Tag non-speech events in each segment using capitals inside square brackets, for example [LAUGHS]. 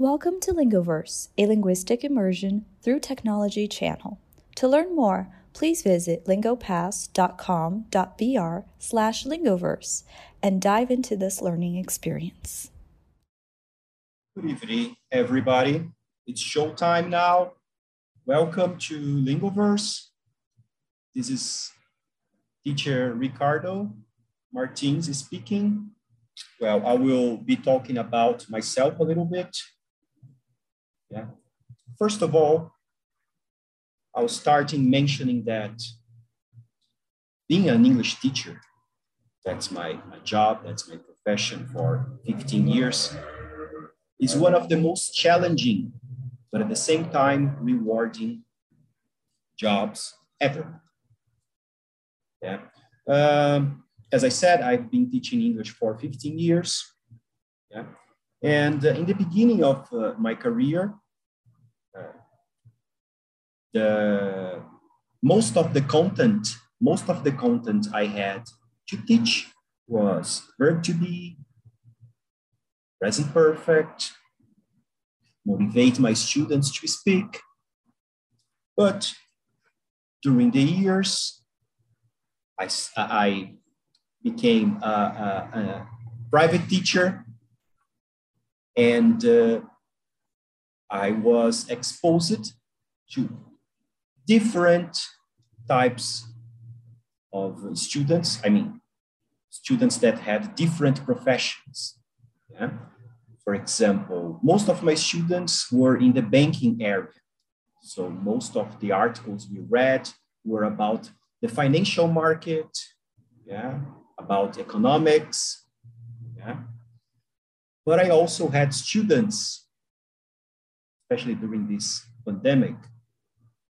Welcome to Lingoverse, a linguistic immersion through technology channel. To learn more, please visit lingopass.com.br slash lingoverse and dive into this learning experience. Good evening, everybody. It's showtime now. Welcome to Lingoverse. This is teacher Ricardo Martins speaking. Well, I will be talking about myself a little bit yeah. First of all, I was starting mentioning that being an English teacher, that's my, my job, that's my profession for 15 years, is one of the most challenging, but at the same time rewarding jobs ever. Yeah. Um, as I said, I've been teaching English for 15 years. Yeah. And uh, in the beginning of uh, my career, the most of the content, most of the content I had to teach was verb to be, present perfect, motivate my students to speak. But during the years, I, I became a, a, a private teacher and uh, I was exposed to different types of students. I mean, students that had different professions. Yeah? For example, most of my students were in the banking area. So most of the articles we read were about the financial market, yeah, about economics, yeah. But I also had students especially during this pandemic,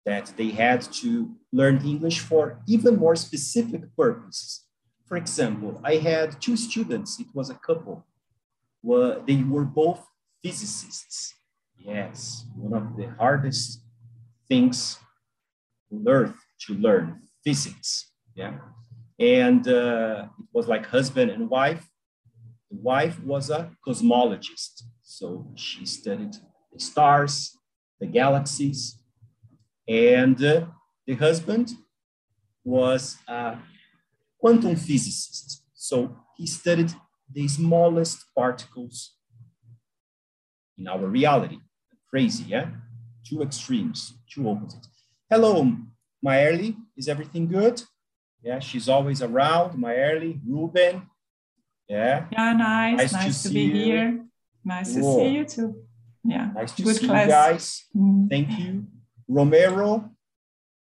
that they had to learn English for even more specific purposes. For example, I had two students, it was a couple. Well, they were both physicists. Yes, one of the hardest things on earth to learn, physics. Yeah. And uh, it was like husband and wife. The wife was a cosmologist. So she studied the stars, the galaxies. And uh, the husband was a quantum physicist. So he studied the smallest particles in our reality. Crazy, yeah? Two extremes, two opposites. Hello, Mayerly. Is everything good? Yeah, she's always around. Mayerly, Ruben. Yeah. Yeah, nice. Nice, nice to, to be you. here. Nice Whoa. to see you too. Yeah. Nice to Good see class. you guys. Mm. Thank you. Romero,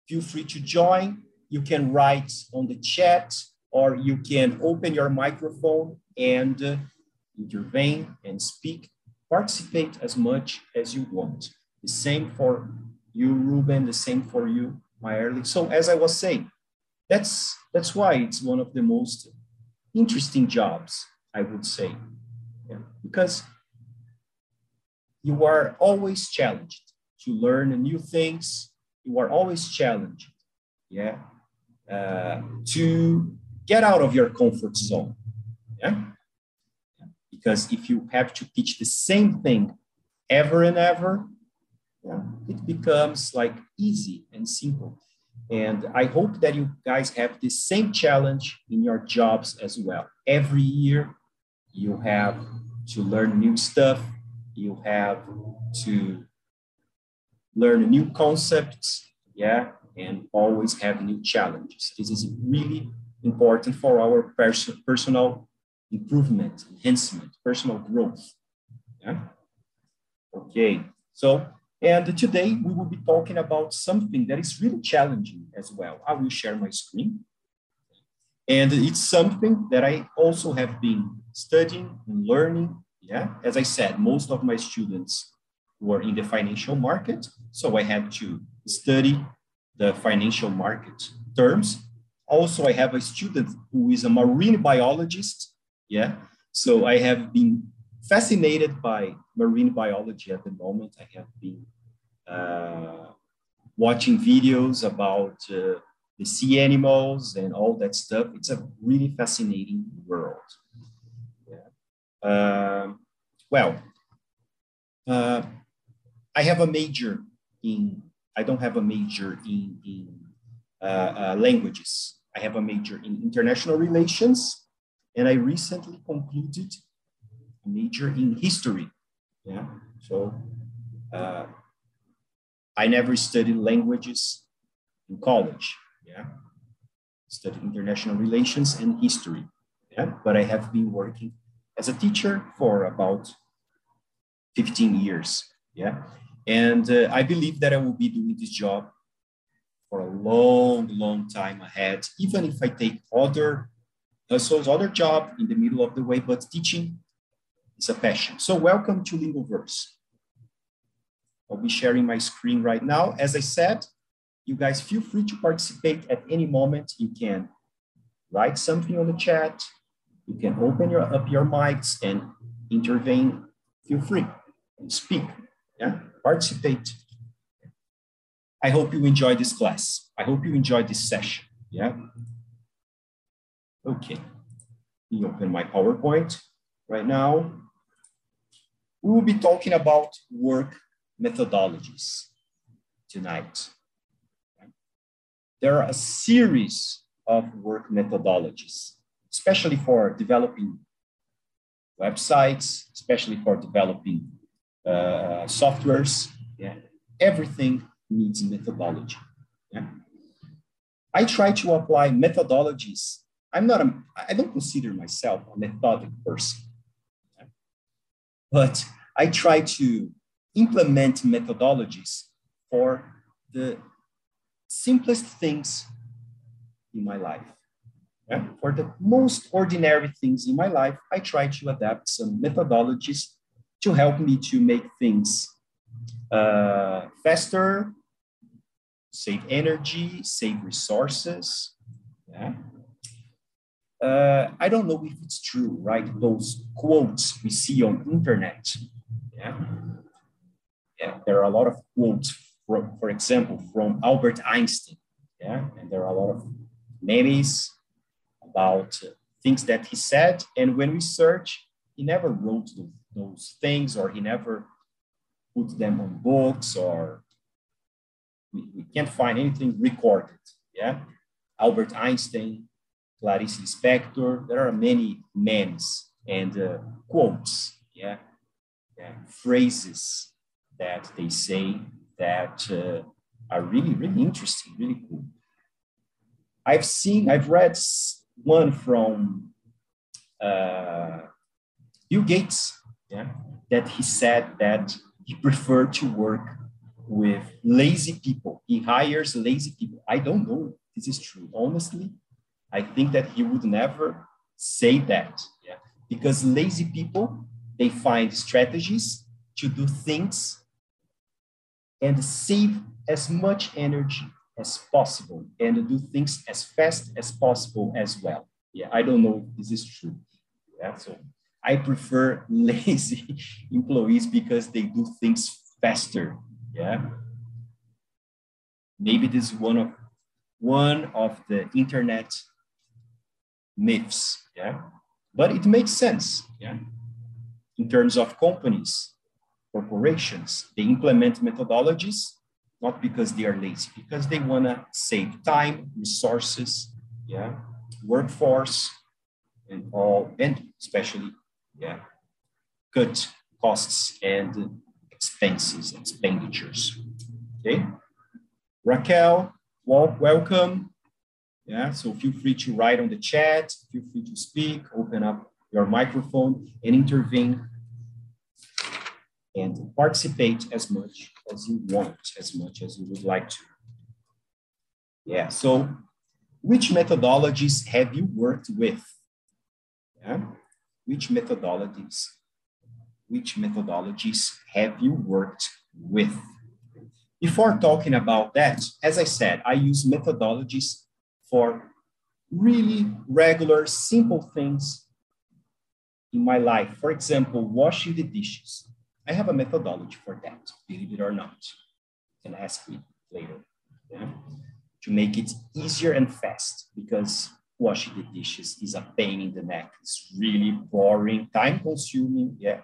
feel free to join. You can write on the chat or you can open your microphone and uh, intervene and speak. Participate as much as you want. The same for you, Ruben, the same for you, Mayerly. So as I was saying, that's, that's why it's one of the most interesting jobs, I would say. Yeah. Because you are always challenged to learn new things. You are always challenged, yeah, uh, to get out of your comfort zone, yeah. Because if you have to teach the same thing ever and ever, yeah, it becomes like easy and simple. And I hope that you guys have the same challenge in your jobs as well. Every year, you have to learn new stuff, you have to learn new concepts, yeah, and always have new challenges. This is really important for our pers- personal improvement, enhancement, personal growth. Yeah. Okay. So, and today we will be talking about something that is really challenging as well. I will share my screen. And it's something that I also have been studying and learning yeah, as I said, most of my students were in the financial market, so I had to study the financial market terms. Also, I have a student who is a marine biologist. Yeah, so I have been fascinated by marine biology at the moment. I have been uh, watching videos about uh, the sea animals and all that stuff. It's a really fascinating world. Yeah. Um, well, uh, I have a major in, I don't have a major in, in uh, uh, languages. I have a major in international relations, and I recently concluded a major in history. Yeah, so uh, I never studied languages in college. Yeah, studied international relations and history. Yeah, but I have been working as a teacher for about 15 years. Yeah. And uh, I believe that I will be doing this job for a long, long time ahead, even if I take other hustles, other job in the middle of the way, but teaching is a passion. So welcome to Lingoverse. I'll be sharing my screen right now. As I said, you guys feel free to participate at any moment. You can write something on the chat. You can open your, up your mics and intervene. Feel free and speak. Yeah, participate. I hope you enjoy this class. I hope you enjoy this session. Yeah. Okay. Let me open my PowerPoint right now. We will be talking about work methodologies tonight. There are a series of work methodologies, especially for developing websites, especially for developing uh, softwares. Yeah, everything needs methodology. Yeah, I try to apply methodologies. I'm not a, I don't consider myself a methodic person, yeah? but I try to implement methodologies for the simplest things in my life. Yeah? For the most ordinary things in my life, I try to adapt some methodologies to help me to make things uh, faster, save energy, save resources. Yeah. Uh, I don't know if it's true, right? Those quotes we see on internet. Yeah. Yeah. There are a lot of quotes, for, for example, from Albert Einstein. Yeah. And there are a lot of memes about things that he said. And when we search, he never wrote those those things or he never put them on books or we, we can't find anything recorded. Yeah. Albert Einstein, Clarice Lispector, there are many memes and uh, quotes, yeah, yeah, phrases that they say that uh, are really, really interesting, really cool. I've seen, I've read one from uh, Bill Gates, yeah, that he said that he preferred to work with lazy people. He hires lazy people. I don't know if this is true. Honestly, I think that he would never say that. Yeah. Because lazy people, they find strategies to do things and save as much energy as possible and do things as fast as possible as well. Yeah, I don't know if this is true. Yeah, so I prefer [LAUGHS] lazy employees because they do things faster. Yeah. Maybe this is one of one of the internet myths. Yeah. But it makes sense. Yeah. In terms of companies, corporations, they implement methodologies not because they are lazy, because they want to save time, resources, yeah, workforce, and all, and especially yeah, cut costs and expenses, expenditures. Okay, Raquel, welcome. Yeah, so feel free to write on the chat, feel free to speak, open up your microphone and intervene and participate as much as you want, as much as you would like to. Yeah, so which methodologies have you worked with? Yeah, which methodologies, which methodologies have you worked with? Before talking about that, as I said, I use methodologies for really regular, simple things in my life. For example, washing the dishes. I have a methodology for that, believe it or not. You can ask me later. Yeah? To make it easier and fast because washing the dishes is a pain in the neck. It's really boring, time consuming. Yeah.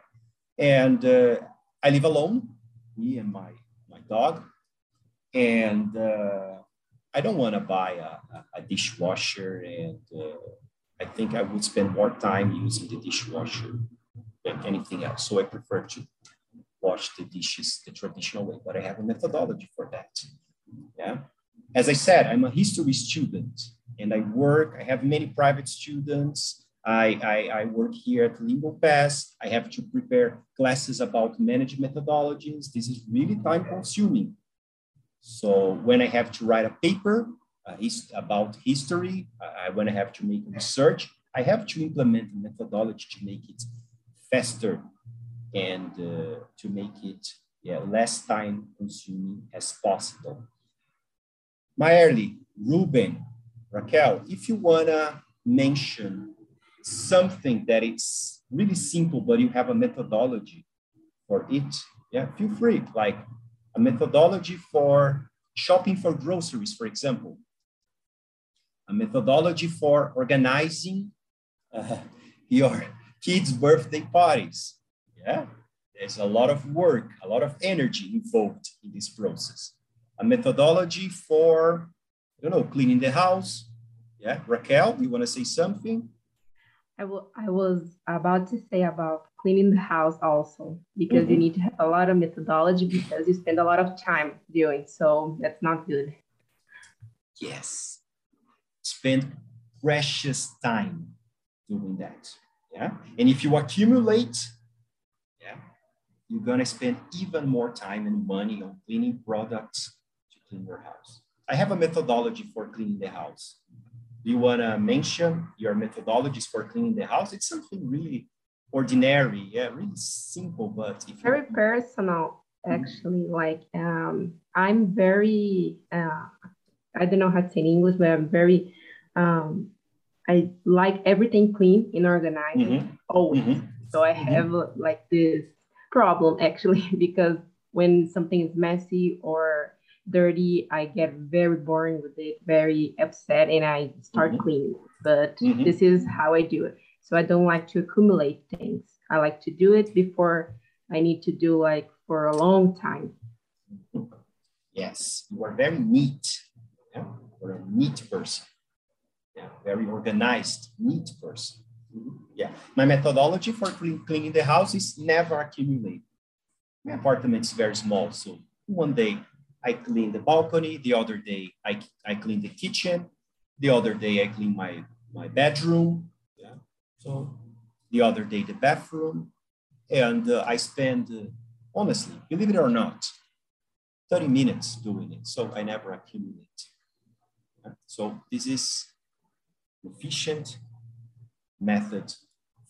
And uh, I live alone, me and my, my dog. And uh, I don't want to buy a, a, dishwasher. And uh, I think I would spend more time using the dishwasher than anything else. So I prefer to wash the dishes the traditional way, but I have a methodology for that. Yeah. As I said, I'm a history student and I work, I have many private students. I, I, I work here at Lingo Pass. I have to prepare classes about management methodologies. This is really time consuming. So when I have to write a paper uh, about history, uh, when I have to make research, I have to implement a methodology to make it faster and uh, to make it yeah, less time consuming as possible. Mayerly, Ruben, Raquel, if you wanna mention something that it's really simple, but you have a methodology for it, yeah, feel free. Like a methodology for shopping for groceries, for example, a methodology for organizing uh, [LAUGHS] your kids' birthday parties. Yeah, there's a lot of work, a lot of energy involved in this process. A methodology for, I don't know, cleaning the house. Yeah, Raquel, you want to say something? I, will, I was about to say about cleaning the house also, because mm-hmm. you need to have a lot of methodology because you spend a lot of time doing. So that's not good. Yes. Spend precious time doing that. Yeah. And if you accumulate, yeah, you're gonna spend even more time and money on cleaning products clean your house. I have a methodology for cleaning the house. Do you wanna mention your methodologies for cleaning the house? It's something really ordinary, yeah, really simple, but if very personal actually. Like um, I'm very uh, I don't know how to say in English, but I'm very um, I like everything clean and organized mm-hmm. always. Mm-hmm. So I mm-hmm. have mm-hmm. like this problem actually [LAUGHS] because when something is messy or dirty, I get very boring with it, very upset, and I start mm-hmm. cleaning. But mm-hmm. this is how I do it. So I don't like to accumulate things. I like to do it before I need to do like for a long time. Yes, you are very neat. Yeah? You're a neat person. Yeah, very organized, neat person. Mm-hmm. Yeah, my methodology for cleaning the house is never accumulate. My apartment is very small, so one day I clean the balcony, the other day I, I clean the kitchen, the other day I clean my, my bedroom, Yeah. so the other day, the bathroom, and uh, I spend, uh, honestly, believe it or not, 30 minutes doing it. So I never accumulate. So this is efficient method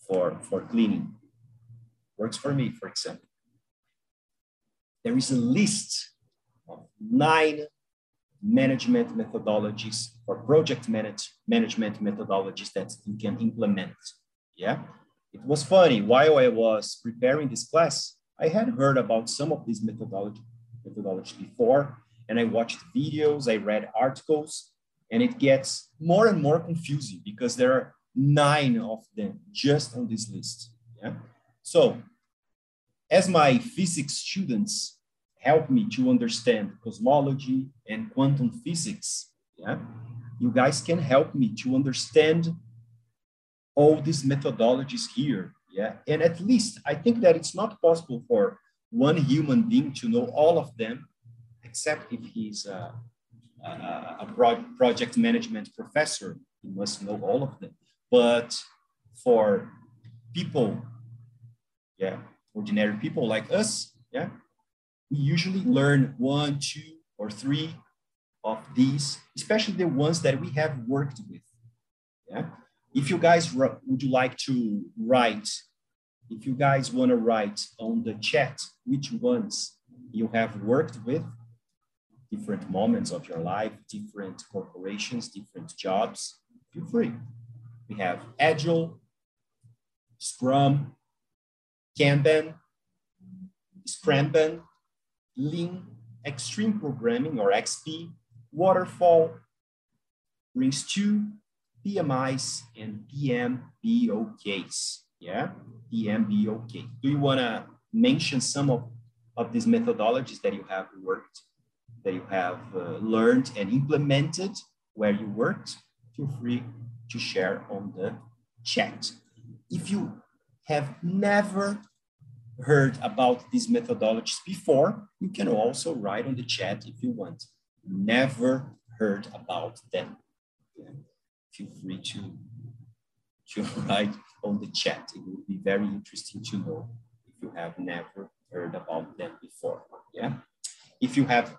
for, for cleaning. Works for me, for example. There is a list of nine management methodologies or project manage, management methodologies that you can implement yeah, it was funny. While I was preparing this class, I had heard about some of these methodology methodology before, and I watched videos, I read articles, and it gets more and more confusing because there are nine of them just on this list. Yeah. So, as my physics students help me to understand cosmology and quantum physics, yeah, you guys can help me to understand all these methodologies here. Yeah. And at least I think that it's not possible for one human being to know all of them, except if he's a, a, a pro project management professor. He must know all of them. But for people, yeah, ordinary people like us, yeah, we usually mm-hmm. learn one, two, or three of these, especially the ones that we have worked with. Yeah. If you guys would you like to write, if you guys want to write on the chat which ones you have worked with, different moments of your life, different corporations, different jobs, feel free. We have Agile, Scrum, Kanban, Scrumban, Lean, Extreme Programming or XP, Waterfall, Prince2, PMIs and PMBOKs. Yeah, PMBOK. Do you want to mention some of of these methodologies that you have worked, that you have uh, learned and implemented where you worked, feel free to share on the chat. If you have never heard about these methodologies before, you can also write on the chat if you want. Never heard about them. Yeah. Feel free to, to [LAUGHS] write on the chat. It would be very interesting to know if you have never heard about them before. Yeah. If you have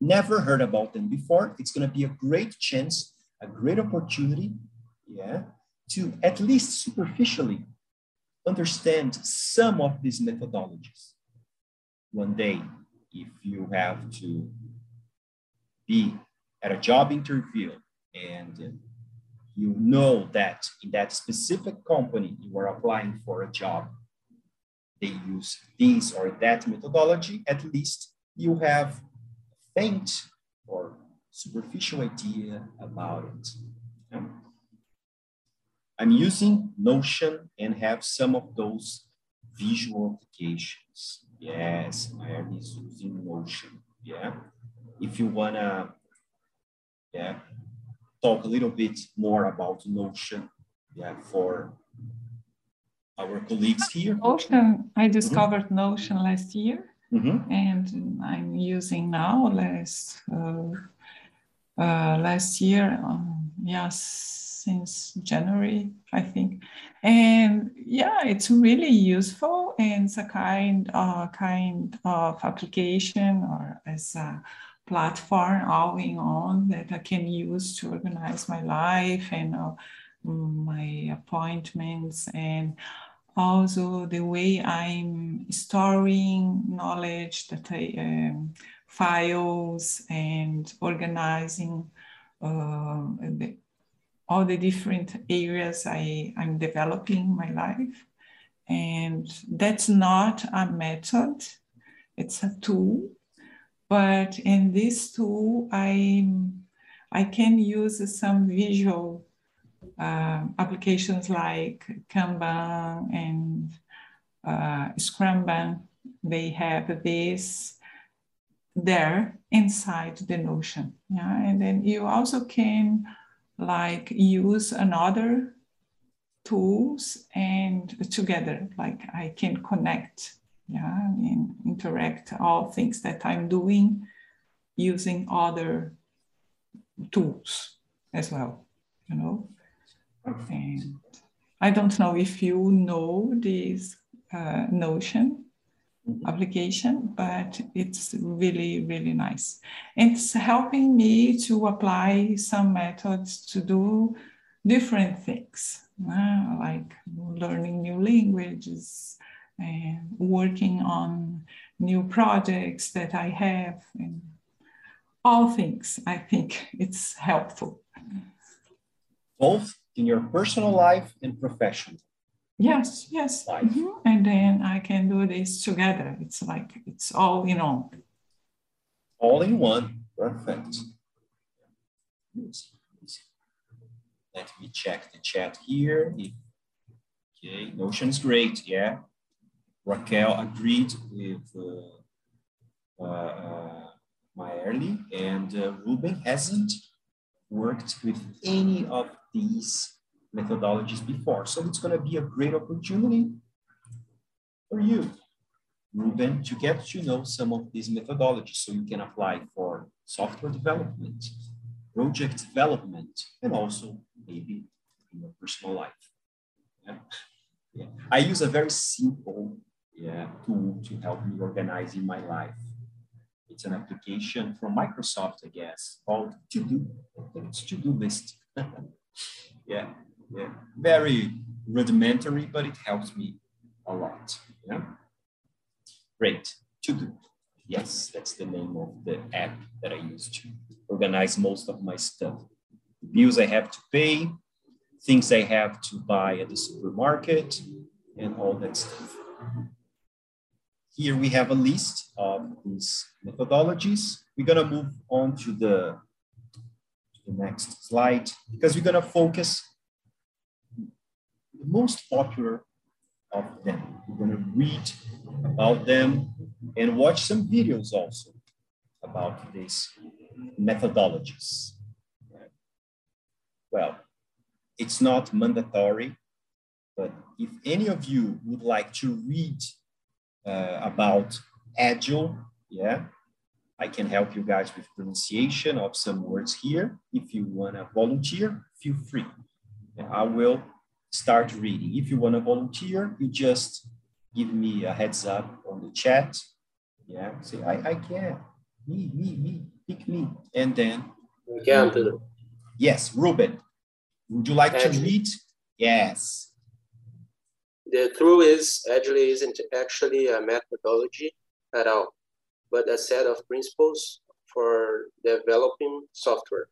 never heard about them before, it's going to be a great chance, a great opportunity, yeah, to at least superficially understand some of these methodologies. One day, if you have to be at a job interview and you know that in that specific company you are applying for a job, they use this or that methodology, at least you have a faint or superficial idea about it. I'm using Notion and have some of those visual applications. Yes, I am using Notion. Yeah. If you wanna yeah, talk a little bit more about Notion, yeah, for our colleagues here. Notion, I discovered mm -hmm. Notion last year. Mm -hmm. And I'm using now last uh, uh, last year, um, yes, since January, I think. And yeah, it's really useful and it's a kind, uh, kind of application or as a platform all in on that I can use to organize my life and uh, my appointments and also the way I'm storing knowledge that I um, files and organizing uh, the, all the different areas I, I'm developing my life. And that's not a method, it's a tool. But in this tool, I, I can use some visual uh, applications like Kanban and uh, Scrumban. They have this there inside the Notion. Yeah? And then you also can like use another tools and together like i can connect yeah and interact all things that i'm doing using other tools as well you know? And i don't know if you know this uh, notion application, but it's really, really nice. It's helping me to apply some methods to do different things, uh, like learning new languages and working on new projects that I have and all things. I think it's helpful. Both in your personal life and professional. Yes, yes. Mm-hmm. And then I can do this together. It's like it's all in all. All in one. Perfect. Let me check the chat here. Okay, Notion's great. Yeah. Raquel agreed with uh, uh, uh, early, and uh, Ruben hasn't worked with any of these methodologies before. So it's going to be a great opportunity for you, Ruben, to get to know some of these methodologies so you can apply for software development, project development, and also maybe in your personal life. Yeah. yeah. I use a very simple yeah, tool to help me organize in my life. It's an application from Microsoft, I guess, called To Do. It's To Do List. [LAUGHS] yeah, yeah, very rudimentary, but it helps me a lot. Yeah, great. To do. Yes, that's the name of the app that I use to organize most of my stuff. Bills I have to pay, things I have to buy at the supermarket, and all that stuff. Here we have a list of these methodologies. We're gonna move on to the, to the next slide because we're gonna focus the most popular of them. We're going to read about them and watch some videos also about these methodologies. Well, it's not mandatory, but if any of you would like to read uh, about Agile, yeah, I can help you guys with pronunciation of some words here. If you want to volunteer, feel free. I will start reading. If you want to volunteer, you just give me a heads up on the chat. Yeah, say, I, I can. Me, me, me, pick me. And then. We can do Yes, Ruben. Would you like Agile. to read? Yes. The truth is, Agile isn't actually a methodology at all, but a set of principles for developing software.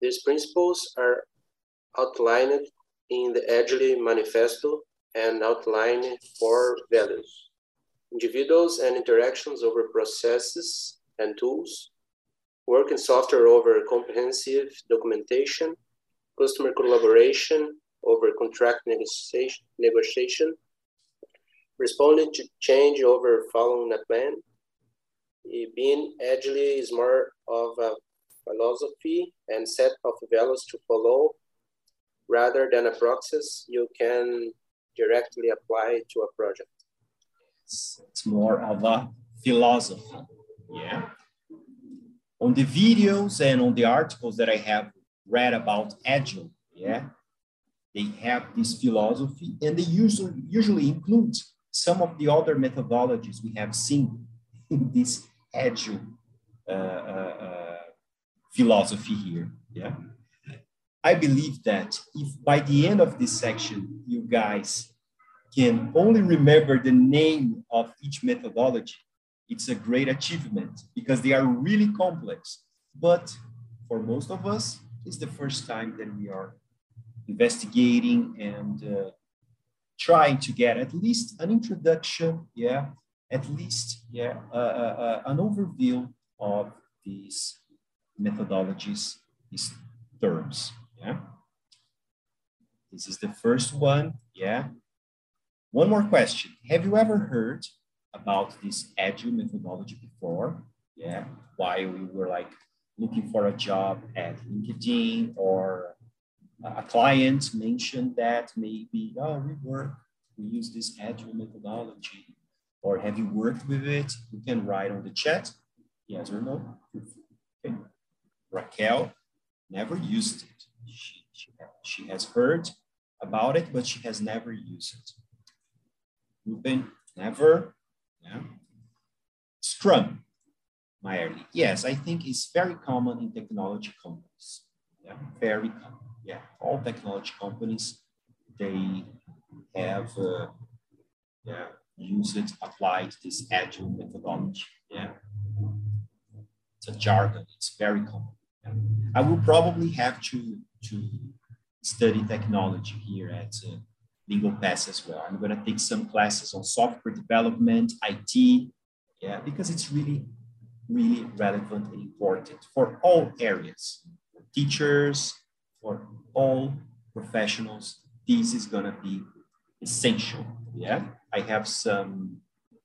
These principles are outlined in the Agile Manifesto and outline four values. Individuals and interactions over processes and tools, work in software over comprehensive documentation, customer collaboration over contract negotiation, negotiation responding to change over following a plan. Being agile is more of a philosophy and set of values to follow rather than a process you can directly apply to a project. It's, it's more of a philosophy, yeah. On the videos and on the articles that I have read about Agile, yeah, they have this philosophy and they usually, usually include some of the other methodologies we have seen in [LAUGHS] this Agile uh, uh, uh, philosophy here, yeah. I believe that if by the end of this section, you guys can only remember the name of each methodology, it's a great achievement because they are really complex. But for most of us, it's the first time that we are investigating and uh, trying to get at least an introduction, yeah, at least, yeah, uh, uh, uh an overview of these methodologies, these terms. Yeah. This is the first one. Yeah. One more question. Have you ever heard about this agile methodology before? Yeah. While we were like looking for a job at LinkedIn or a client mentioned that maybe, oh, we work, we use this agile methodology. Or have you worked with it? You can write on the chat, yes or no. Okay. Raquel never used it. She, she, has heard about it, but she has never used it. Ruben, never. Yeah. Scrum, Mayerly. Yes, I think it's very common in technology companies. Yeah, very common. Yeah, all technology companies, they have uh, yeah, used it, applied this agile methodology. Yeah, it's a jargon. It's very common. I will probably have to to study technology here at uh, Pass as well. I'm going to take some classes on software development, IT, yeah, because it's really, really relevant and important for all areas, for teachers, for all professionals. This is going to be essential. Yeah, I have some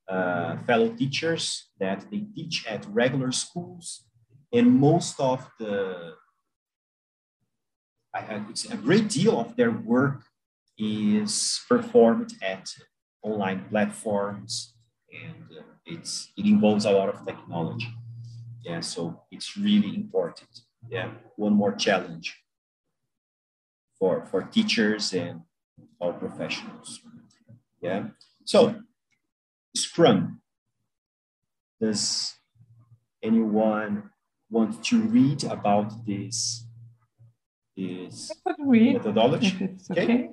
uh, fellow teachers that they teach at regular schools, and most of the a great deal of their work is performed at online platforms and uh, it's it involves a lot of technology. Yeah so it's really important. Yeah one more challenge for for teachers and all professionals. Yeah so scrum. Does anyone want to read about this is methodology. It's okay. okay.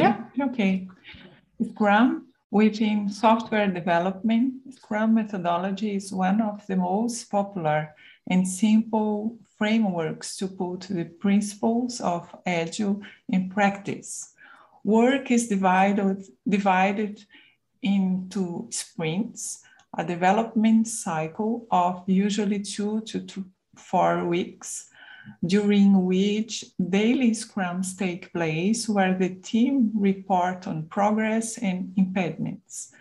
Yeah, okay. Scrum within software development, Scrum methodology is one of the most popular and simple frameworks to put the principles of Agile in practice. Work is divided, divided into sprints, a development cycle of usually two to two, four weeks during which daily scrums take place where the team report on progress and impediments.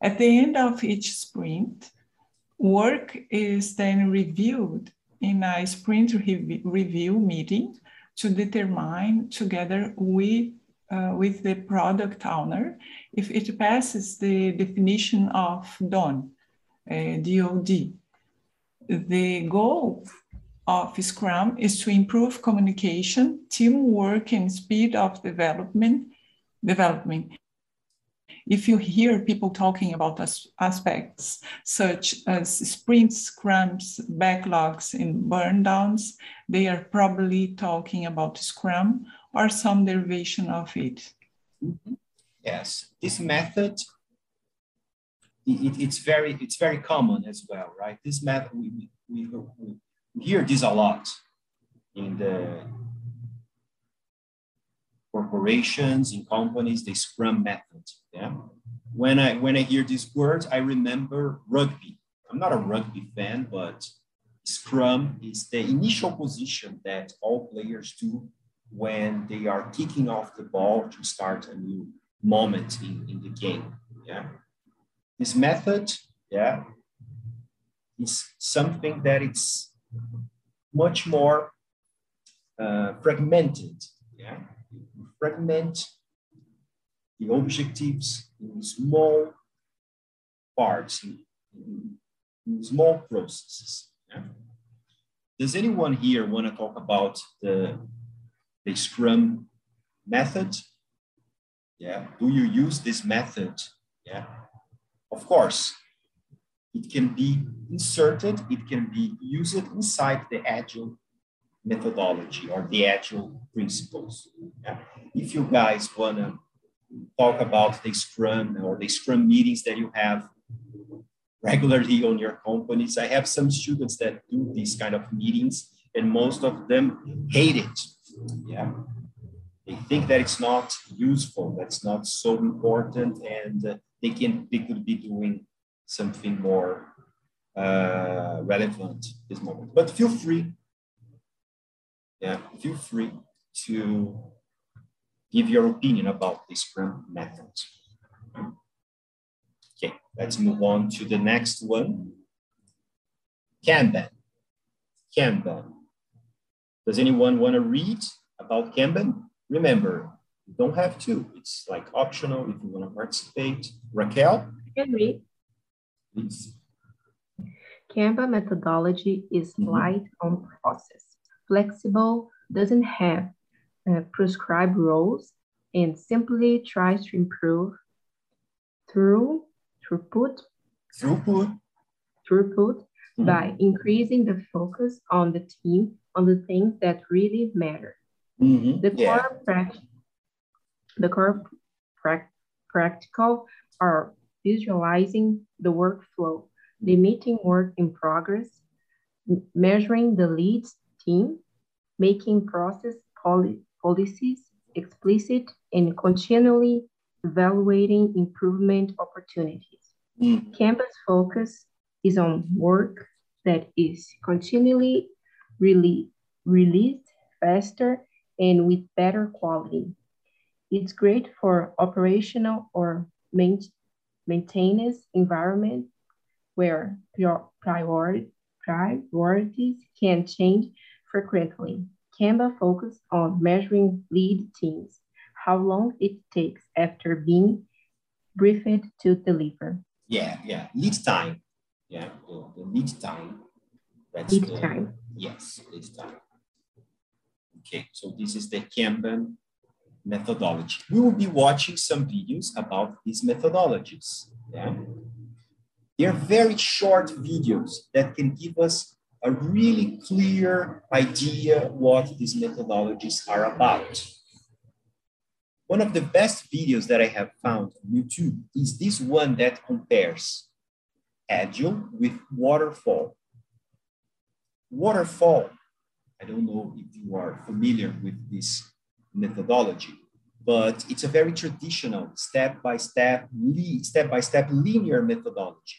At the end of each sprint, work is then reviewed in a sprint review meeting to determine together with, uh, with the product owner if it passes the definition of DON, uh, DOD. The goal of Scrum is to improve communication, teamwork, and speed of development. Development. If you hear people talking about aspects such as sprints, scrums, backlogs, and burn downs, they are probably talking about Scrum or some derivation of it. Mm-hmm. Yes, this method, it, it's, very, it's very common as well, right? This method, we, we, we, hear this a lot in the corporations, in companies, the Scrum method. Yeah. When I when I hear these words, I remember rugby. I'm not a rugby fan, but Scrum is the initial position that all players do when they are kicking off the ball to start a new moment in, in the game. Yeah. This method, yeah, is something that it's much more uh, fragmented. Yeah you fragment the objectives in small parts, in, in small processes. Yeah? Does anyone here want to talk about the, the Scrum method? Yeah, do you use this method? Yeah, of course, it can be inserted, it can be used inside the Agile methodology or the Agile principles. Yeah? If you guys want to talk about the Scrum or the Scrum meetings that you have regularly on your companies, I have some students that do these kind of meetings, and most of them hate it. Yeah, they think that it's not useful, that's not so important, and uh, they can they could be doing something more uh, relevant this moment. But feel free yeah, feel free to give your opinion about the Scrum method. Okay, let's move on to the next one. Kanban. Kanban. Does anyone want to read about Kanban? Remember, you don't have to. It's like optional if you want to participate. Raquel? I can read. Please. Kanban methodology is mm -hmm. light on process flexible, doesn't have uh, prescribed roles, and simply tries to improve through throughput, throughput, throughput mm -hmm. by increasing the focus on the team on the things that really matter. Mm -hmm. The core yeah. practice, the core pra practical are visualizing the workflow, limiting work in progress, measuring the leads team, making process policies explicit and continually evaluating improvement opportunities. Mm. Kanban's focus is on work that is continually rele released faster and with better quality. It's great for operational or main maintenance environment where prior priorities can change frequently. Kanban focus on measuring lead teams, how long it takes after being briefed to deliver. Yeah, yeah, lead time. Yeah, the, the lead time. That's lead the, time. Yes, lead time. Okay, so this is the Kanban methodology. We will be watching some videos about these methodologies. Yeah. They're very short videos that can give us a really clear idea what these methodologies are about. One of the best videos that I have found on YouTube is this one that compares Agile with Waterfall. Waterfall, I don't know if you are familiar with this methodology, but it's a very traditional step-by-step, step-by-step linear methodology.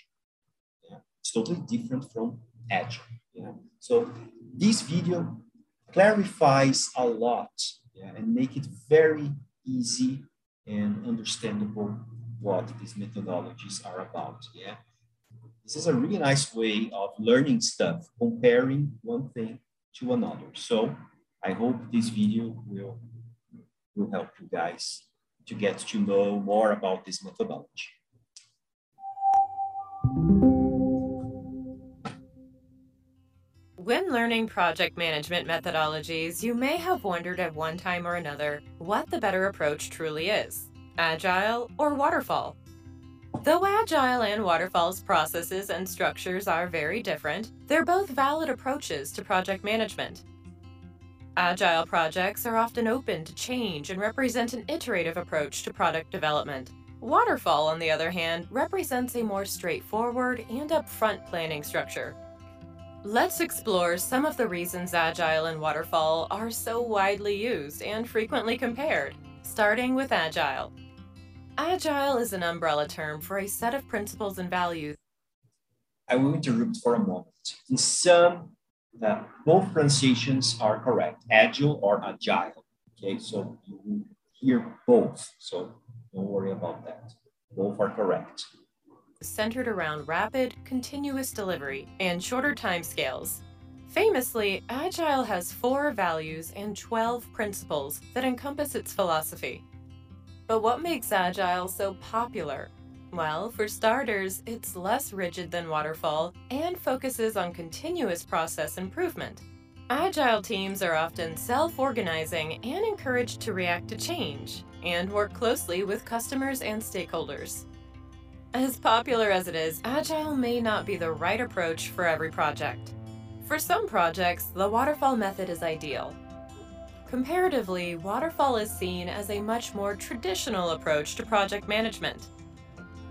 Yeah. It's totally different from Agile. Yeah. So this video, clarifies a lot yeah, and make it very easy and understandable what these methodologies are about. Yeah, this is a really nice way of learning stuff, comparing one thing to another. So I hope this video will, will help you guys to get to know more about this methodology. When learning project management methodologies, you may have wondered at one time or another what the better approach truly is Agile or Waterfall. Though Agile and Waterfall's processes and structures are very different, they're both valid approaches to project management. Agile projects are often open to change and represent an iterative approach to product development. Waterfall, on the other hand, represents a more straightforward and upfront planning structure. Let's explore some of the reasons Agile and Waterfall are so widely used and frequently compared, starting with Agile. Agile is an umbrella term for a set of principles and values. I will interrupt for a moment. In some uh, both pronunciations are correct, agile or agile. Okay, so you hear both, so don't worry about that. Both are correct. Centered around rapid, continuous delivery and shorter timescales. Famously, Agile has four values and 12 principles that encompass its philosophy. But what makes Agile so popular well, for starters, it's less rigid than Waterfall and focuses on continuous process improvement. Agile teams are often self-organizing and encouraged to react to change and work closely with customers and stakeholders. As popular as it is, Agile may not be the right approach for every project. For some projects, the waterfall method is ideal. Comparatively, waterfall is seen as a much more traditional approach to project management.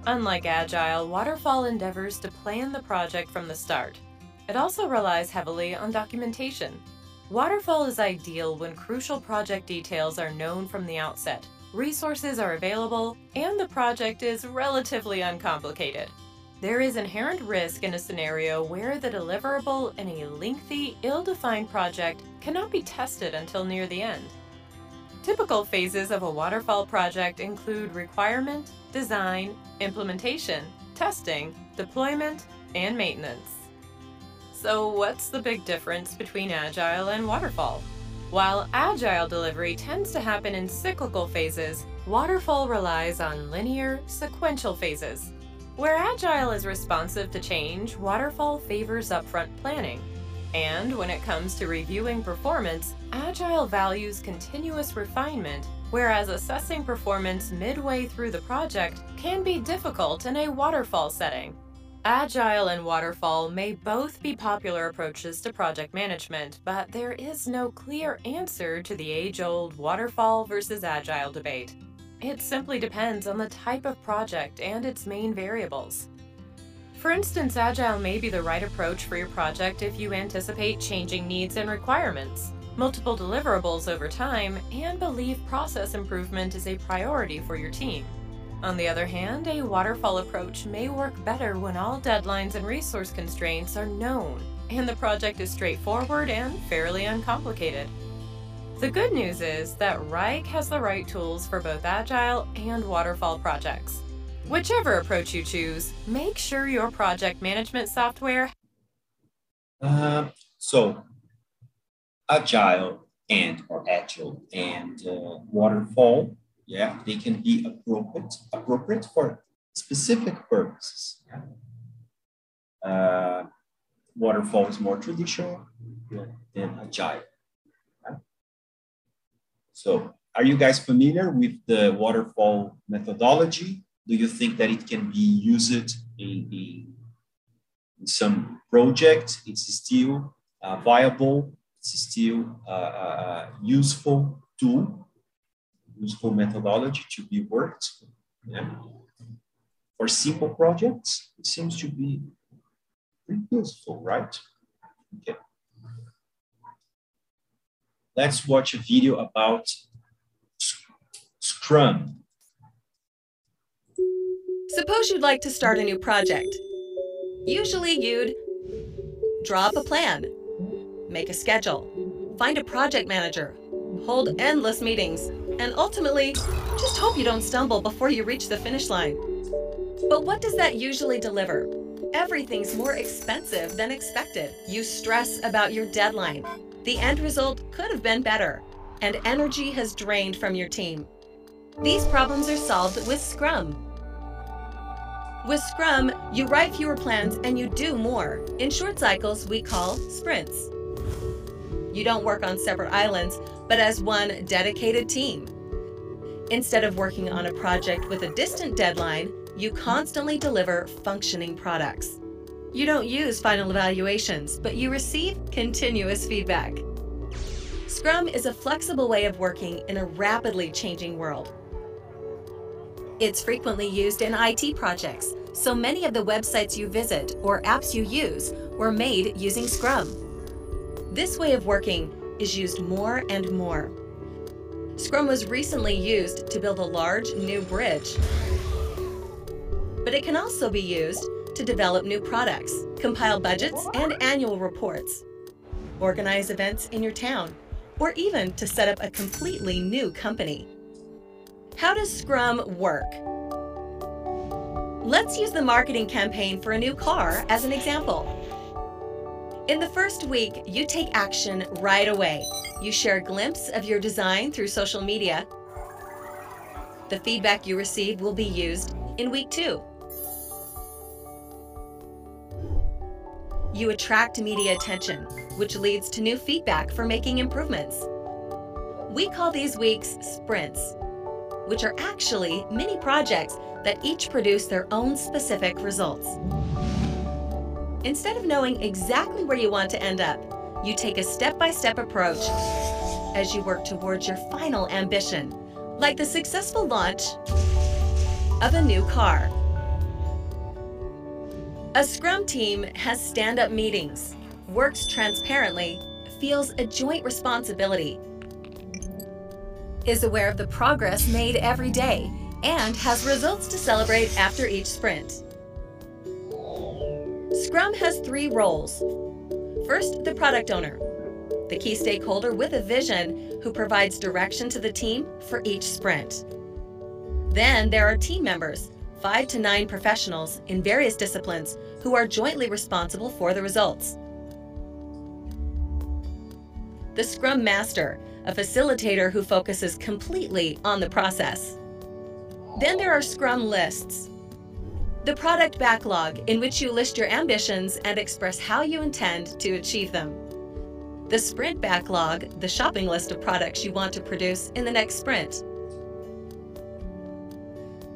Unlike Agile, Waterfall endeavors to plan the project from the start. It also relies heavily on documentation. Waterfall is ideal when crucial project details are known from the outset, resources are available, and the project is relatively uncomplicated. There is inherent risk in a scenario where the deliverable in a lengthy, ill-defined project cannot be tested until near the end. Typical phases of a waterfall project include requirement, design, implementation, testing, deployment, and maintenance. So what's the big difference between Agile and Waterfall? While Agile delivery tends to happen in cyclical phases, Waterfall relies on linear, sequential phases. Where Agile is responsive to change, Waterfall favors upfront planning. And when it comes to reviewing performance, Agile values continuous refinement, whereas assessing performance midway through the project can be difficult in a waterfall setting. Agile and Waterfall may both be popular approaches to project management, but there is no clear answer to the age-old Waterfall versus Agile debate. It simply depends on the type of project and its main variables. For instance, Agile may be the right approach for your project if you anticipate changing needs and requirements, multiple deliverables over time, and believe process improvement is a priority for your team. On the other hand, a waterfall approach may work better when all deadlines and resource constraints are known, and the project is straightforward and fairly uncomplicated. The good news is that Wrike has the right tools for both Agile and waterfall projects. Whichever approach you choose, make sure your project management software. Uh, so, agile and or agile and uh, waterfall, yeah, they can be appropriate appropriate for specific purposes. Yeah? Uh, waterfall is more traditional than agile. So, are you guys familiar with the waterfall methodology? do you think that it can be used in, in, in some project? It's still uh, viable, it's still a uh, useful tool, useful methodology to be worked. Yeah. For simple projects, it seems to be pretty useful, right? Okay. Let's watch a video about Scrum. Suppose you'd like to start a new project. Usually you'd draw up a plan, make a schedule, find a project manager, hold endless meetings, and ultimately, just hope you don't stumble before you reach the finish line. But what does that usually deliver? Everything's more expensive than expected. You stress about your deadline. The end result could have been better, and energy has drained from your team. These problems are solved with Scrum. With Scrum, you write fewer plans and you do more. In short cycles, we call sprints. You don't work on separate islands, but as one dedicated team. Instead of working on a project with a distant deadline, you constantly deliver functioning products. You don't use final evaluations, but you receive continuous feedback. Scrum is a flexible way of working in a rapidly changing world. It's frequently used in IT projects, so many of the websites you visit or apps you use were made using Scrum. This way of working is used more and more. Scrum was recently used to build a large new bridge. But it can also be used to develop new products, compile budgets and annual reports, organize events in your town, or even to set up a completely new company. How does Scrum work? Let's use the marketing campaign for a new car as an example. In the first week, you take action right away. You share a glimpse of your design through social media. The feedback you receive will be used in week two. You attract media attention, which leads to new feedback for making improvements. We call these weeks sprints, which are actually mini projects that each produce their own specific results. Instead of knowing exactly where you want to end up, you take a step-by-step approach as you work towards your final ambition, like the successful launch of a new car. A Scrum team has stand-up meetings, works transparently, feels a joint responsibility, is aware of the progress made every day, and has results to celebrate after each sprint. Scrum has three roles. First, the product owner, the key stakeholder with a vision who provides direction to the team for each sprint. Then there are team members, five to nine professionals in various disciplines who are jointly responsible for the results. The Scrum Master, a facilitator who focuses completely on the process. Then there are Scrum lists, the product backlog, in which you list your ambitions and express how you intend to achieve them. The sprint backlog, the shopping list of products you want to produce in the next sprint.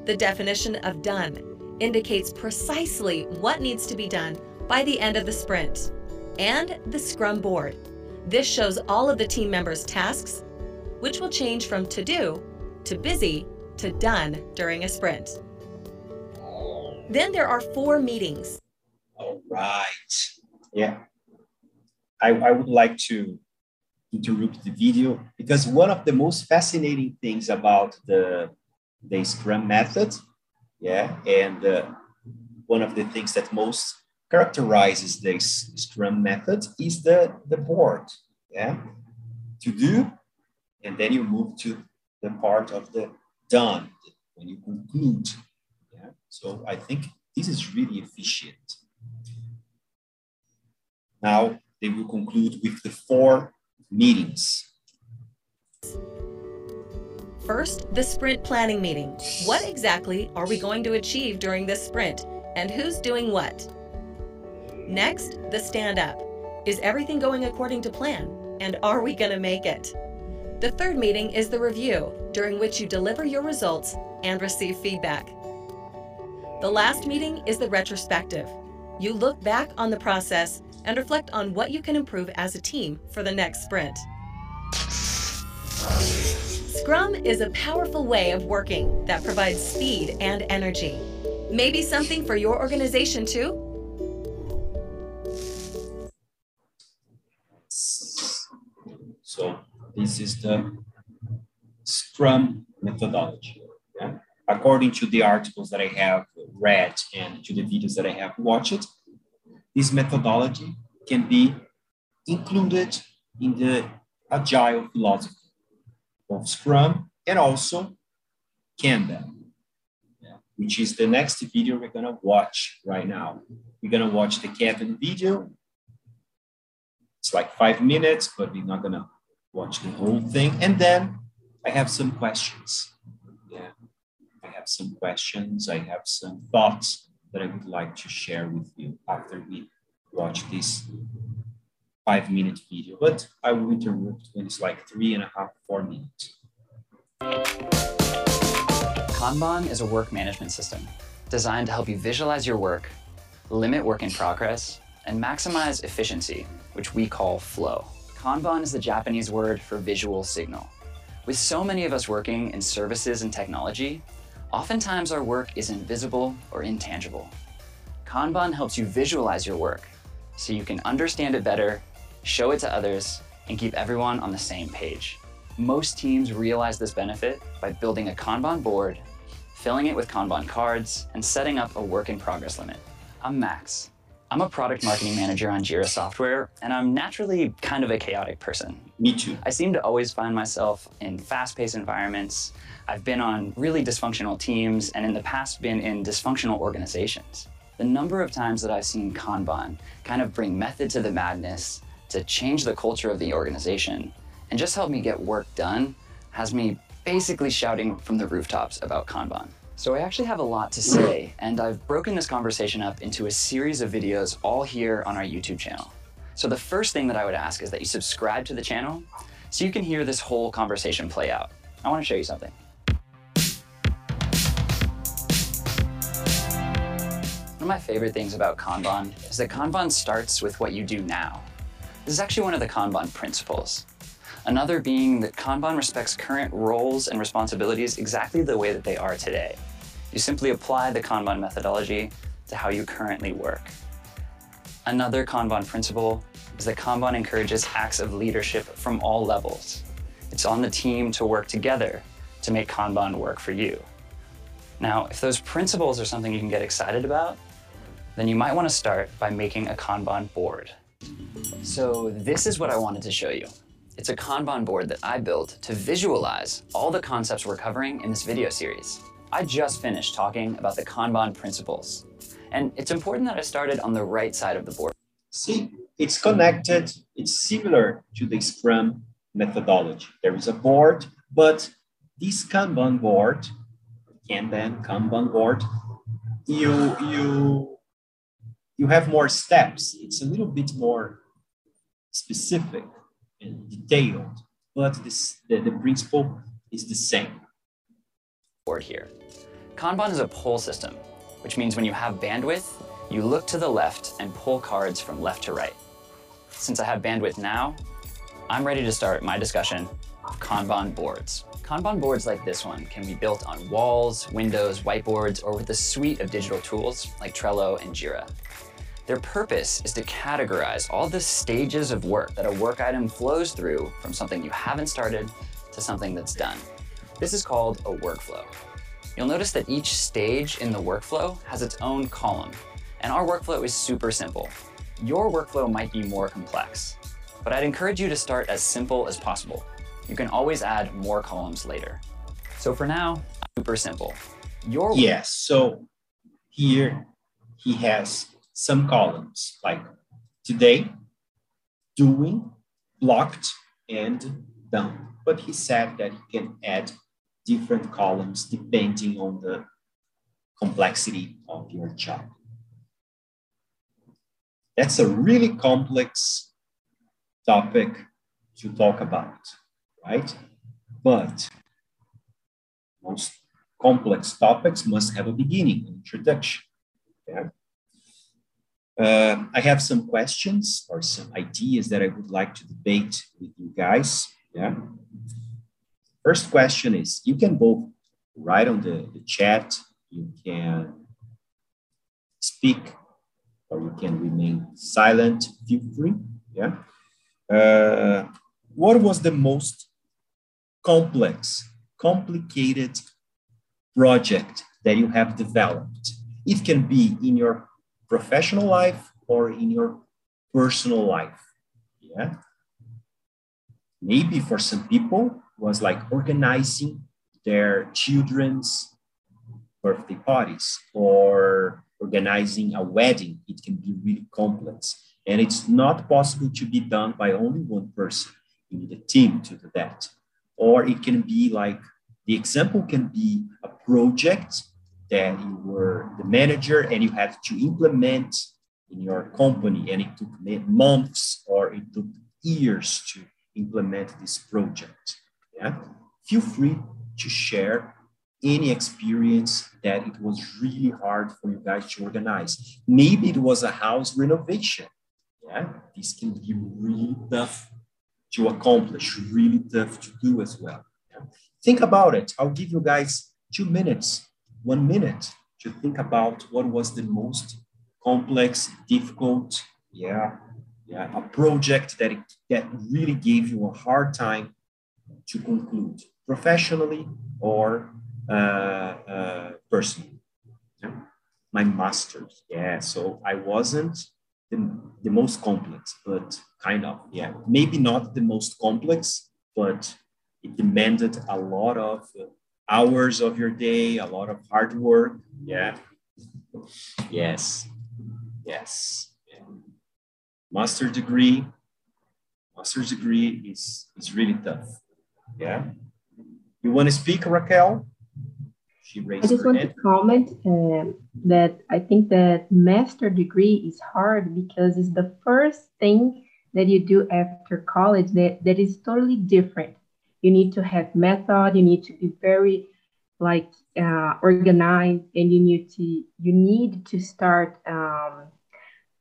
The definition of done indicates precisely what needs to be done by the end of the sprint. And the Scrum board. This shows all of the team members' tasks, which will change from to do to busy to done during a sprint. Then there are four meetings. All right. Yeah. I, I would like to interrupt the video because one of the most fascinating things about the the Scrum method. Yeah, and uh, one of the things that most characterizes this Scrum method is the, the board. Yeah, to do, and then you move to the part of the done when you conclude. So I think this is really efficient. Now they will conclude with the four meetings. First, the sprint planning meeting. What exactly are we going to achieve during this sprint, and who's doing what? Next, the stand up. Is everything going according to plan, and are we going to make it? The third meeting is the review, during which you deliver your results and receive feedback. The last meeting is the retrospective. You look back on the process and reflect on what you can improve as a team for the next sprint. Scrum is a powerful way of working that provides speed and energy. Maybe something for your organization too? So this is the Scrum methodology. Yeah? According to the articles that I have read and to the videos that I have watched, this methodology can be included in the agile philosophy of Scrum and also Kanban, which is the next video we're gonna watch right now. We're gonna watch the Kanban video. It's like five minutes, but we're not gonna watch the whole thing. And then I have some questions. Have some questions. I have some thoughts that I would like to share with you after we watch this five minute video, but I will interrupt when it's like three and a half, four minutes. Kanban is a work management system designed to help you visualize your work, limit work in progress, and maximize efficiency, which we call flow. Kanban is the Japanese word for visual signal. With so many of us working in services and technology, oftentimes our work is invisible or intangible. Kanban helps you visualize your work so you can understand it better, show it to others, and keep everyone on the same page. Most teams realize this benefit by building a Kanban board, filling it with Kanban cards, and setting up a work in progress limit. I'm Max. I'm a product marketing manager on Jira Software, and I'm naturally kind of a chaotic person. Me too. I seem to always find myself in fast paced environments. I've been on really dysfunctional teams, and in the past, been in dysfunctional organizations. The number of times that I've seen Kanban kind of bring method to the madness to change the culture of the organization and just help me get work done has me basically shouting from the rooftops about Kanban. So I actually have a lot to say, and I've broken this conversation up into a series of videos all here on our YouTube channel. So the first thing that I would ask is that you subscribe to the channel so you can hear this whole conversation play out. I want to show you something. One of my favorite things about Kanban is that Kanban starts with what you do now. This is actually one of the Kanban principles. Another being that Kanban respects current roles and responsibilities exactly the way that they are today. You simply apply the Kanban methodology to how you currently work. Another Kanban principle is that Kanban encourages acts of leadership from all levels. It's on the team to work together to make Kanban work for you. Now, if those principles are something you can get excited about, then you might want to start by making a Kanban board. So this is what I wanted to show you. It's a Kanban board that I built to visualize all the concepts we're covering in this video series. I just finished talking about the Kanban principles, and it's important that I started on the right side of the board. See, it's connected, it's similar to the Scrum methodology. There is a board, but this Kanban board, Kanban, Kanban board, you, you you have more steps. It's a little bit more specific and detailed, but this, the, the principle is the same. Board here. Kanban is a pull system, which means when you have bandwidth, you look to the left and pull cards from left to right. Since I have bandwidth now, I'm ready to start my discussion of Kanban boards. Kanban boards like this one can be built on walls, windows, whiteboards, or with a suite of digital tools like Trello and Jira. Their purpose is to categorize all the stages of work that a work item flows through from something you haven't started to something that's done. This is called a workflow. You'll notice that each stage in the workflow has its own column, and our workflow is super simple. Your workflow might be more complex, but I'd encourage you to start as simple as possible. You can always add more columns later. So for now, super simple. Your yes, so here he has some columns like today, doing, blocked, and done. But he said that he can add different columns depending on the complexity of your job. That's a really complex topic to talk about, right? But most complex topics must have a beginning, an introduction. Yeah? Uh, I have some questions or some ideas that I would like to debate with you guys. Yeah. First question is you can both write on the, the chat, you can speak, or you can remain silent. Feel free. Yeah. Uh, what was the most complex, complicated project that you have developed? It can be in your professional life or in your personal life. Yeah. maybe for some people was like mm-hmm. organizing their children's birthday parties or organizing a wedding. It can be really complex. And it's not possible to be done by only one person. You need a team to do that. Or it can be like the example can be a project that you were the manager and you had to implement in your company, and it took months or it took years to implement this project. Yeah, feel free to share any experience that it was really hard for you guys to organize. Maybe it was a house renovation. Yeah, this can be really tough to accomplish, really tough to do as well. Think about it. I'll give you guys two minutes, one minute to think about what was the most complex, difficult, yeah, yeah, a project that it, that really gave you a hard time to conclude professionally or uh, uh, personally. Yeah? My master's, yeah. So I wasn't the, the most complex, but kind of, yeah. Maybe not the most complex, but it demanded a lot of hours of your day, a lot of hard work. Yeah. Yes. Yes. Yeah. Master degree. Master's degree is is really tough. Yeah. You want to speak, Raquel? She raised I just want head. to comment um, that I think that master degree is hard because it's the first thing that you do after college that, that is totally different you need to have method you need to be very like uh, organized and you need to you need to start um,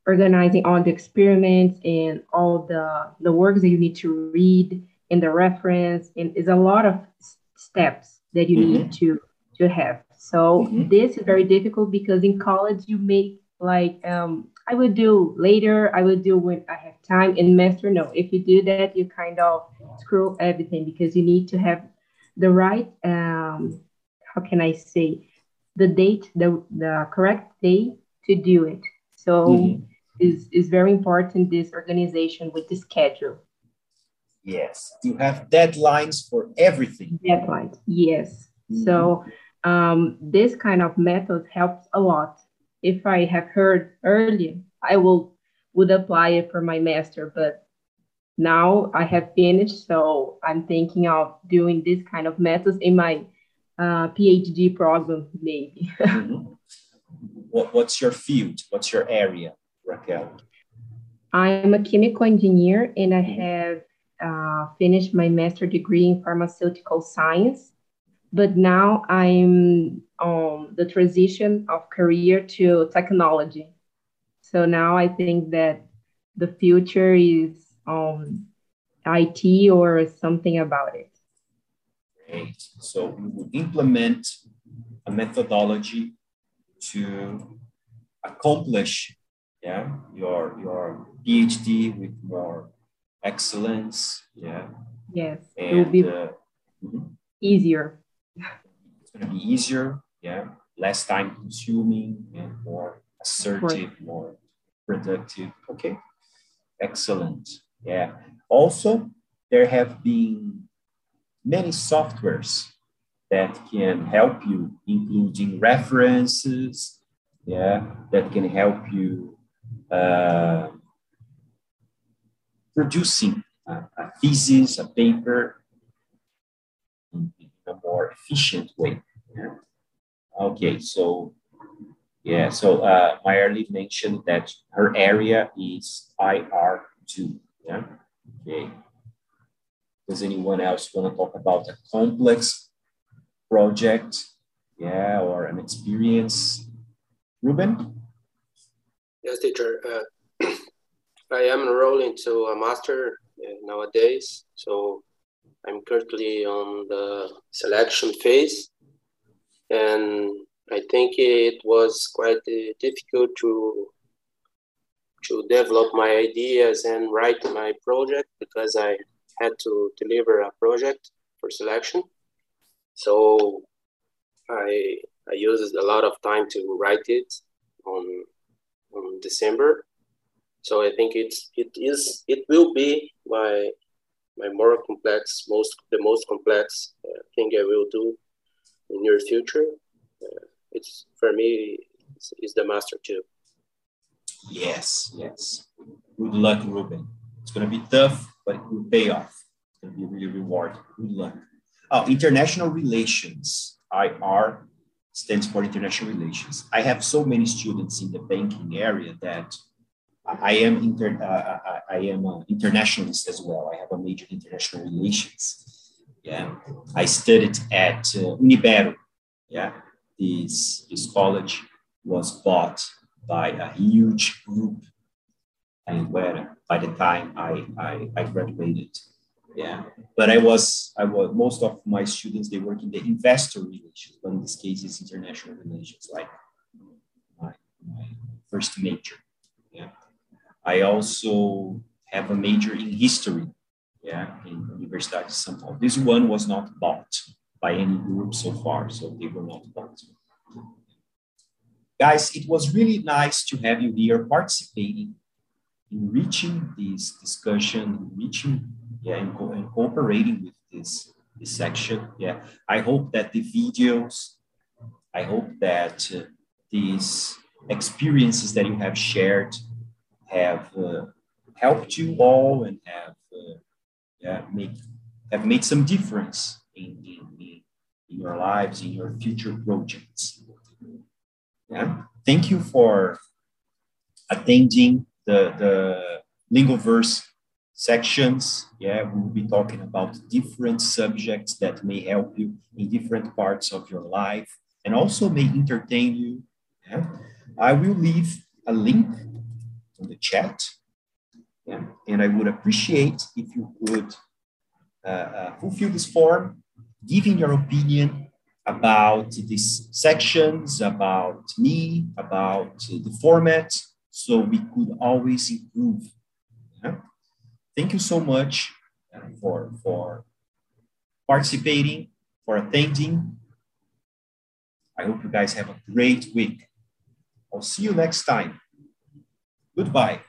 organizing all the experiments and all the the works that you need to read and the reference and it's a lot of steps that you mm-hmm. need to to have so mm-hmm. this is very difficult because in college you make like um, I will do later, I will do when I have time. In master, no. If you do that, you kind of screw everything because you need to have the right, um, how can I say, the date, the, the correct day to do it. So mm-hmm. is is very important this organization with the schedule. Yes, you have deadlines for everything. Deadlines, yes. Mm-hmm. So um, this kind of method helps a lot if I have heard earlier, I will would apply it for my master, but now I have finished, so I'm thinking of doing this kind of methods in my uh, PhD program, maybe. [LAUGHS] mm-hmm. what, what's your field? What's your area, Raquel? I'm a chemical engineer and I have uh, finished my master degree in pharmaceutical science but now I'm on the transition of career to technology. So now I think that the future is um, IT or something about it. Great. So we will implement a methodology to accomplish yeah, your, your PhD with more excellence. Yeah. Yes, and, it will be uh, mm-hmm. easier going to be easier, yeah, less time consuming and more assertive, more productive. Okay, excellent. Yeah. Also, there have been many softwares that can help you, including references, yeah, that can help you uh, producing a, a thesis, a paper, in a more efficient way. Yeah. Okay, so yeah, so uh, mentioned that her area is IR2. Yeah. Okay. Does anyone else want to talk about a complex project? Yeah, or an experience? Ruben? Yes, teacher. Uh, I am enrolling to a master uh, nowadays, so I'm currently on the selection phase, and I think it was quite uh, difficult to to develop my ideas and write my project because I had to deliver a project for selection. So I I used a lot of time to write it on on December. So I think it's it is it will be my my more complex, most the most complex uh, thing I will do in near future. Uh, it's for me, it's, it's, the master too. Yes, yes. Good luck, Ruben. It's gonna be tough, but it will pay off. It's gonna be really rewarding. Good luck. Oh, international relations. IR stands for international relations. I have so many students in the banking area that I am inter, uh, I am an internationalist as well. I have a major in international relations. Yeah, I studied at uh, Unibero. Yeah, this this college was bought by a huge group, and where by the time I, I, I graduated, yeah, but I was I was most of my students they work in the investor relations, but in this case it's international relations, like my, my first major. I also have a major in history, yeah, in Universidade de São Paulo. This one was not bought by any group so far, so they were not bought. Guys, it was really nice to have you here participating in reaching this discussion, reaching, yeah, and, co and cooperating with this, this section. Yeah, I hope that the videos, I hope that uh, these experiences that you have shared have uh, helped you all and have uh, yeah, make, have made some difference in, in, in your lives, in your future projects. Yeah. Thank you for attending the, the Lingoverse sections. Yeah, we'll be talking about different subjects that may help you in different parts of your life and also may entertain you. Yeah. I will leave a link on the chat. Yeah. And I would appreciate if you could uh, uh, fulfill this form, giving your opinion about these sections, about me, about the format, so we could always improve. Yeah? Thank you so much uh, for, for participating, for attending. I hope you guys have a great week. I'll see you next time. Goodbye.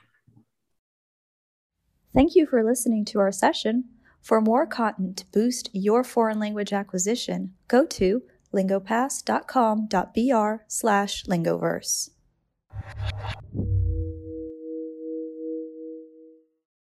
Thank you for listening to our session. For more content to boost your foreign language acquisition, go to lingopass.com.br slash lingoverse.